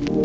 you.